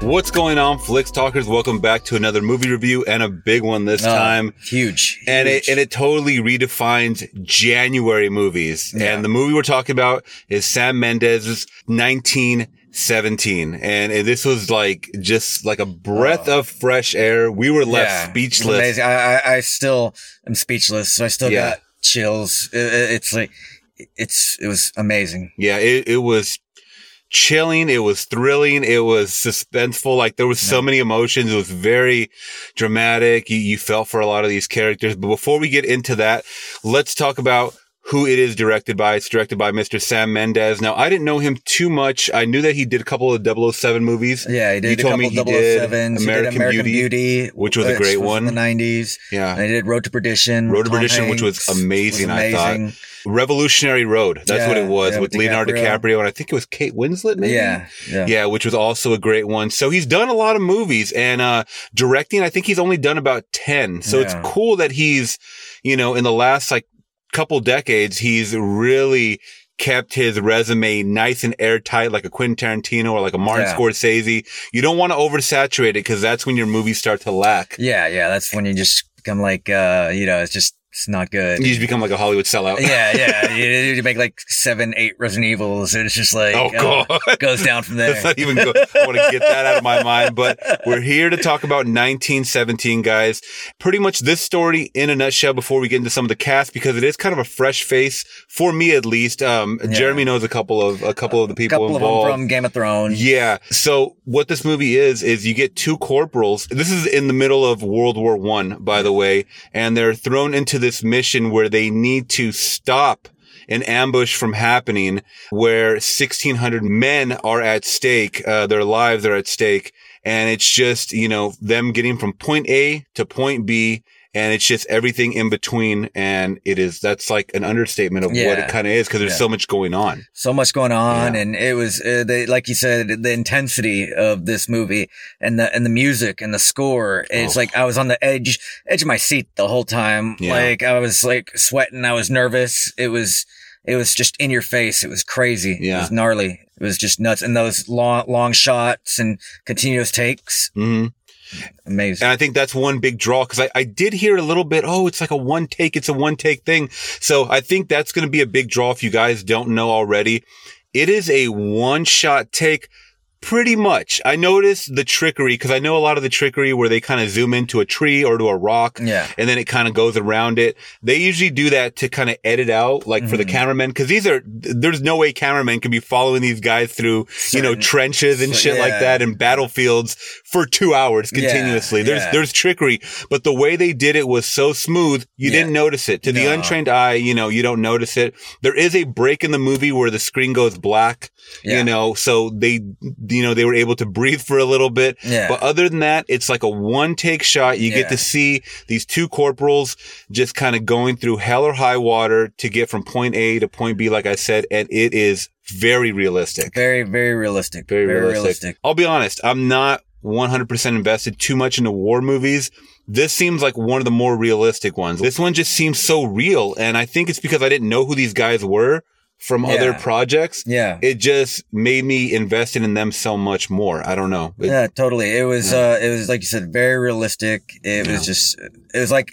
What's going on, Flicks Talkers? Welcome back to another movie review and a big one this Oh, time. huge, And it, and it totally redefines January movies. Yeah. And the movie we're talking about is Sam Mendes's 1917. And it- this was like, just like a breath oh. of fresh air. We were left Oh. Yeah, speechless. Amazing. I, I, I still am speechless. So I still Yeah. got chills. It- it- it's like, it's, it was amazing. Yeah, it, it was chilling. It was thrilling. It was suspenseful. Like there was so many emotions. It was very dramatic. You, you felt for a lot of these characters. But before we get into that, let's talk about who it is directed by. It's directed by Mr. Sam Mendes. Now, I didn't know him too much. I knew that he did a couple of 007 movies. Yeah, he did You a told me couple he did 007s. He American American Beauty, Beauty, which was a great one. In the 90s. Yeah. And he did Road to Perdition. Road to Tom Perdition, which was amazing, Was I thought. Revolutionary Road. That's what it was yeah, with with Leonardo DiCaprio. DiCaprio. And I think it was Kate Winslet, maybe? Yeah. Yeah. Yeah, which was also a great one. So he's done a lot of movies and uh directing, I think he's only done about 10. So Yeah. it's cool that he's, you know, in the last like couple decades, he's really kept his resume nice and airtight like a Quentin Tarantino or like a Martin Yeah. Scorsese. You don't want to oversaturate it because that's when your movies start to lack. Yeah. Yeah. That's when you just become like, uh, you know, it's just, it's not good. You just become like a Hollywood sellout. yeah, yeah. You, you make like seven, eight Resident Evils, and it's just like Oh, uh, God. goes down from there. Let's not even go. I want to get that out of my mind. But we're here to talk about 1917, guys. Pretty much this story in a nutshell before we get into some of the cast, because it is kind of a fresh face for me, at least. Um, Yeah. Jeremy knows a couple of a couple of the A people couple involved. of them from Game of Thrones. Yeah. So what this movie is, is you get two corporals. This is in the middle of World War One, by the way, and they're thrown into this mission where they need to stop an ambush from happening where 1600 men are at stake. Uh, their lives are at stake. And it's just, you know, them getting from point A to point B. And it's just everything in between. And it is, that's like an understatement of what it kind of is because there's Yeah. so much going on. so much going on Yeah. and it was uh, they, like you said the intensity of this movie and the and the music and the score it's Oh. like i was on the edge edge of my seat the whole time Yeah. like i was like sweating i was nervous it was it was just in your face it was crazy Yeah. it was gnarly it was just nuts and those long long shots and continuous takes hmm amazing And I think that's one big draw because I, I did hear a little bit, oh, it's like a one take, it's a one take thing. So I think that's going to be a big draw if you guys don't know already. It is a one shot take. Pretty much. I noticed the trickery because I know a lot of the trickery where they kind of zoom into a tree or to a rock yeah and then it kind of goes around it. They usually do that to kind of edit out, like for the Mhm. cameramen, because these are, there's no way cameramen can be following these guys through, you know, trenches and shit like that and battlefields for two hours Yeah, continuously. There's, yeah. there's trickery, but the way they did it was so smooth, you Yeah. didn't notice it. To the untrained eye, you know, you don't notice it. There is a break in the movie where the screen goes black, yeah you know, so they, you know, they were able to breathe for a little bit. yeah But other than that, it's like a one take shot. You get to see these two corporals just kind of going through hell or high water to get from point A to point B, like I said, and it is very realistic. very very realistic Very, very realistic. realistic I'll be honest, I'm not 100% invested too much into war movies. This seems like one of the more realistic ones. This one just seems so real. And I think it's because I didn't know who these guys were from other projects. yeah It just made me invested in them so much more. I don't know. It- yeah, totally. It was, Yeah. uh, it was like you said, very realistic. It Yeah. was just, it was like,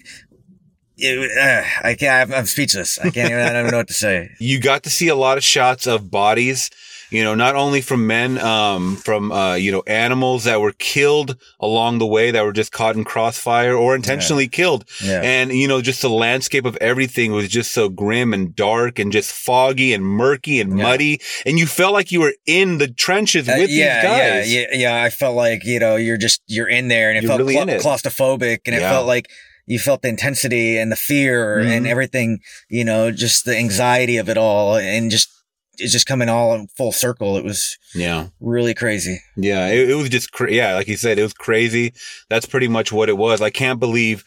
it, uh, I can't, I'm, I'm speechless. I can't even, I don't even know what to say. you got to see a lot of shots of bodies you know not only from men um from uh you know animals that were killed along the way that were just caught in crossfire or intentionally killed Yeah. and you know just the landscape of everything was just so grim and dark and just foggy and murky and Yeah. muddy and you felt like you were in the trenches Uh, with yeah, these guys yeah, yeah, yeah. I felt like, you know, you're just, you're in there and it You're felt really cla- it. claustrophobic and it felt like you felt the intensity and the fear and Mhm. everything, you know, just the anxiety of it all and just, it's just coming all in full circle. It was yeah really crazy. Yeah, it, it was just cra- yeah, like you said, it was crazy. That's pretty much what it was. I can't believe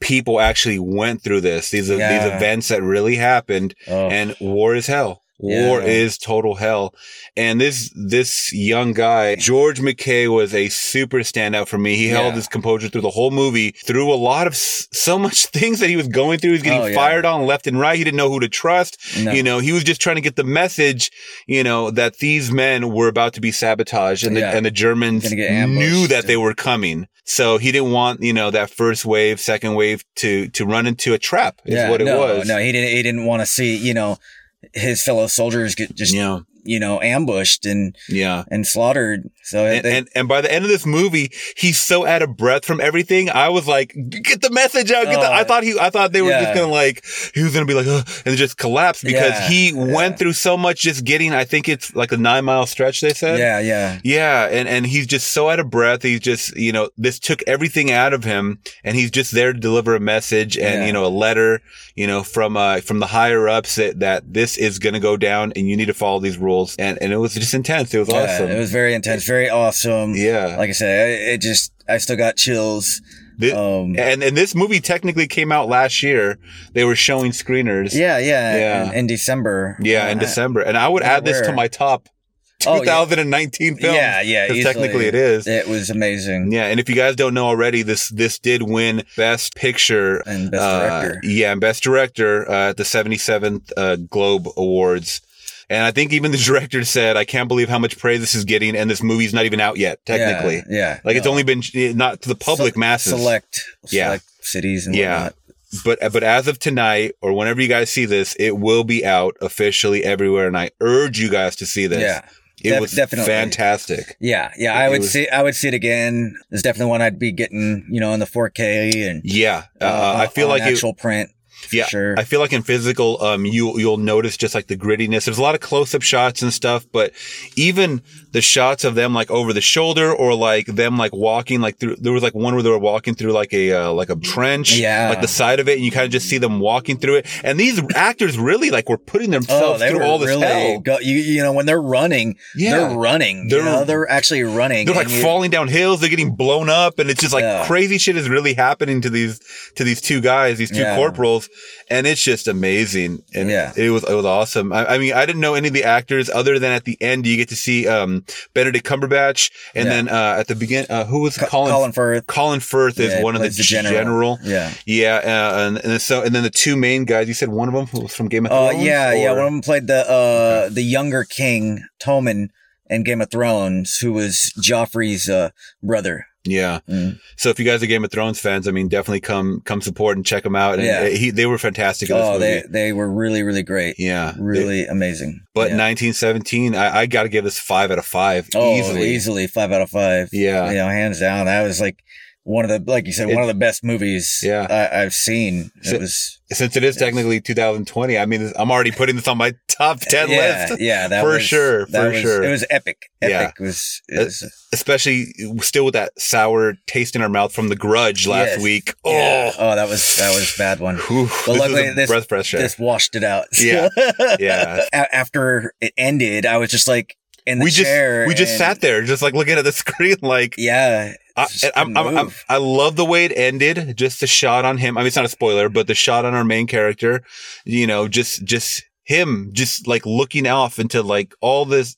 people actually went through this. These are these events that really happened, Oh. and war is hell. War Yeah. is total hell. And this, this young guy, George McKay was a super standout for me. He held his composure through the whole movie, through a lot of so much things that he was going through. He was getting Oh, yeah. fired on left and right. He didn't know who to trust. No. You know, he was just trying to get the message, you know, that these men were about to be sabotaged and the, Yeah. and the Germans knew that they were coming. So he didn't want, you know, that first wave, second wave to, to run into a trap is what it no, was. No, he didn't. He didn't want to see you know his fellow soldiers get just Yeah. you know ambushed and Yeah. and slaughtered. So And, they- and and by the end of this movie, he's so out of breath from everything. I was like, "Get the message out!" Get the, Oh, I thought he, I thought they were just gonna like, he was gonna be like, Ugh, and just collapse because Yeah, he yeah. went through so much just getting. I think it's like a nine mile stretch. They said, yeah, yeah, Yeah, and and he's just so out of breath. He's just, you know, this took everything out of him, and he's just there to deliver a message and Yeah. you know a letter, you know, from uh from the higher ups that that this is gonna go down, and you need to follow these rules. And and it was just intense. It was Yeah, awesome. It was very intense, very awesome. yeah. Like I said, it, it just I still got chills. Thi- Um, and and this movie technically came out last year. They were showing screeners. yeah, yeah, Yeah. In, in December. Yeah, in Uh, December, and I would add this to my top Oh, yeah. 2019 films. Yeah, yeah. 'cause easily. technically it is. It was amazing. Yeah, and if you guys don't know already, this this did win Best Picture And best uh, director. yeah, and Best Director uh, at the 77th uh, Globe Awards. And I think even the director said, "I can't believe how much praise this is getting, and this movie's not even out yet. Technically, Yeah. yeah. like it's only been eh, not to the public Se- masses. Select, Yeah. select cities and Yeah. whatnot. But but as of tonight, or whenever you guys see this, it will be out officially everywhere, and I urge you guys to see this. Yeah. it was definitely. fantastic. Yeah, yeah, I would was- see. I would see it again. It's definitely one I'd be getting, you know, in the 4K and Yeah, uh, I feel like it, actual print. Yeah, sure. I feel like in physical, um, you you'll notice just like the grittiness. There's a lot of close up shots and stuff, but even the shots of them like over the shoulder or like them like walking like through. There was like one where they were walking through like a uh, like a trench, Yeah. like the side of it, and you kind of just see them walking through it. And these actors really like were putting oh, themselves they through all this really hell. go, you you know when they're running, Yeah. they're running. They're- you know, they're actually running. They're like you- falling down hills. They're getting blown up, and it's just like Yeah. crazy shit is really happening to these to these two guys, these two Yeah. corporals, and it's just amazing. And Yeah. it was it was awesome. I, I mean, I didn't know any of the actors other than at the end you get to see um, Benedict Cumberbatch, and Yeah. then uh, at the begin, uh, who was Co- Colin? Colin Firth. Colin Firth is Yeah, one of the, the general. general. Yeah. Yeah, uh, and, and so and then the two main guys. You said one of them was from Game of Uh, Thrones. yeah, yeah. or- One of them played the uh the younger king Tommen in Game of Thrones, who was Joffrey's uh brother. Yeah. Mm. So if you guys are Game of Thrones fans, I mean, definitely come come support and check them out. And Yeah. he, they were fantastic in this Oh, movie. they they were really really great. yeah, Really amazing. But yeah. 1917, I, I got to give this five out of five oh, easily. easily five out of five. Yeah. you know, hands down. That was like one of the like you said, It- one of the best movies. Yeah. I, I've seen. It was Since it is technically 2020, I mean, I'm already putting this on my top 10 yeah, list. yeah, that For was, sure, for was- sure. It was epic. Yeah. Epic was, was Especially still with that sour taste in our mouth from the grudge last Yes. week. yeah. Oh, oh, that was that was a bad one. Whew, But this luckily is this- breath air. This washed it out. Yeah. Yeah. After it ended, I was just like in the we just chair. we just sat there, just like looking at the screen, like Yeah. I, I'm, I'm, I'm. I love the way it ended. Just the shot on him. I mean, it's not a spoiler, but the shot on our main character, you know, just, just him, just like looking off into like all this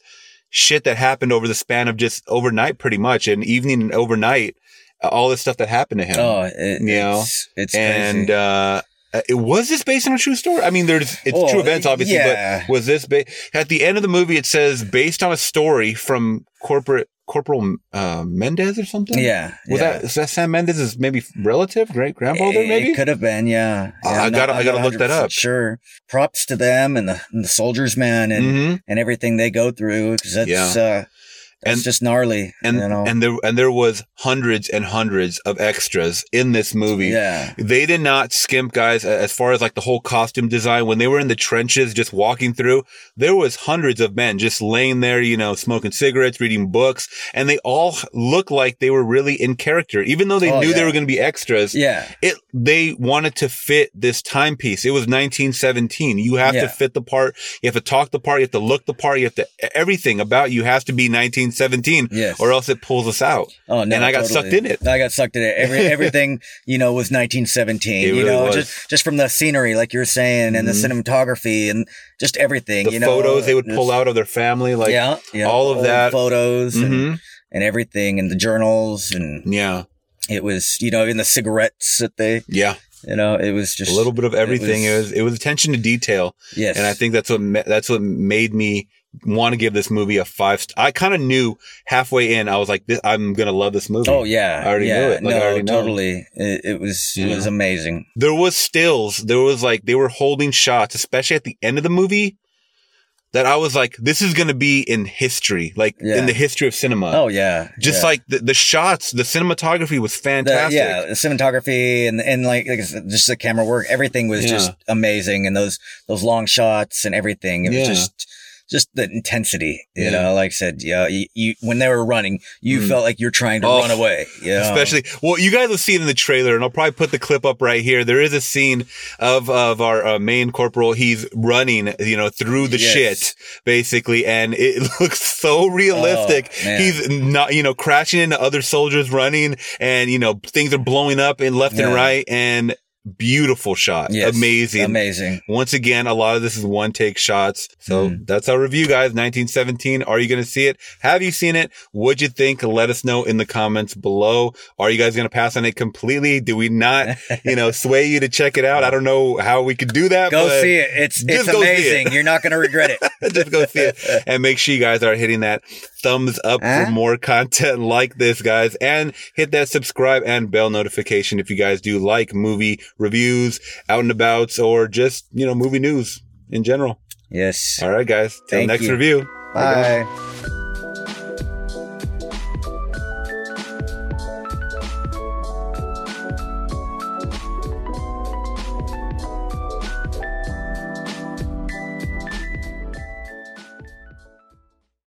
shit that happened over the span of just overnight, pretty much, and evening and overnight, uh, all this stuff that happened to him. Oh, it, You know, it's, it's and, crazy. Uh, it was this based on a true story? I mean, there's it's Oh, true events, obviously, yeah. but was this ba- at the end of the movie? It says based on a story from corporate Corporal uh, Mendes or something. yeah. Was yeah. that is that Sam Mendes' maybe relative, great grandfather, maybe? It could have been, yeah. Uh, Yeah, I I'm gotta- I gotta look that up. Sure. Props to them and the, and the soldiers, man, and, hmm and everything they go through because that's, Yeah. uh, that's And- just gnarly. And you know? and there and there was hundreds and hundreds of extras in this movie. yeah. They did not skimp, guys, as far as like the whole costume design. When they were in the trenches, just walking through, there was hundreds of men just laying there, you know, smoking cigarettes, reading books, and they all looked like they were really in character, even though they Oh, knew they were going to be extras. Yeah. it they wanted to fit this timepiece. It was 1917. You have Yeah. to fit the part. You have to talk the part. You have to look the part. You have to everything about you has to be 1917, Yes. or else it pulls us out. Oh no! And I got totally. sucked in it. I got sucked in it. Every everything you know was 1917. It you really know, was. just just from the scenery, like you're saying, and Mhm. the cinematography, and just everything. The you know, photos they would pull out of their family, like yeah, yeah, all of that. photos and, Mhm. and everything, and the journals, and yeah, it was you know in the cigarettes that they yeah, you know it was just a little bit of everything. It was- was, it was attention to detail, yes, and I think that's what ma- that's what made me want to give this movie a five. St- I kind of knew halfway in, I was like, this, I'm gonna love this movie. Oh yeah, I already yeah. knew it. Like, no, totally. It, it was it Yeah. was amazing. there was stills. There was like they were holding shots, especially at the end of the movie. That I was like, this is gonna be in history, like Yeah. in the history of cinema. Oh yeah, Just yeah. like the, the shots, the cinematography was the, fantastic. yeah, the cinematography and and like, like just the camera work, everything was Yeah. just amazing, and those those long shots and everything. It was just just the intensity, you Yeah. know. Like I said, yeah, you, you when they were running, you Mm. felt like you're trying to Oh, run away. Yeah, Especially, well, you guys will see it in the trailer, and I'll probably put the clip up right here. There is a scene of of our uh, main corporal. He's running, you know, through the Yes. shit, basically, and it looks so realistic. Oh. He's not, you know, crashing into other soldiers running, and you know, things are blowing up in left and right, and beautiful shot, Yes, amazing. amazing. Once again, a lot of this is one take shots. So Mm. that's our review, guys. 1917. Are you going to see it? Have you seen it? What'd you think? Let us know in the comments below. Are you guys going to pass on it completely? Do we not, you know, sway you to check it out? I don't know how we could do that. Go see it. It's it's see it. amazing. You're not going to regret it. Just go see it. And make sure you guys are hitting that thumbs up Huh? for more content like this, guys. And hit that subscribe and bell notification if you guys do like movie reviews, out and abouts, or just, you know, movie news in general. Yes. All right, guys. Till Thank next you. review. Bye.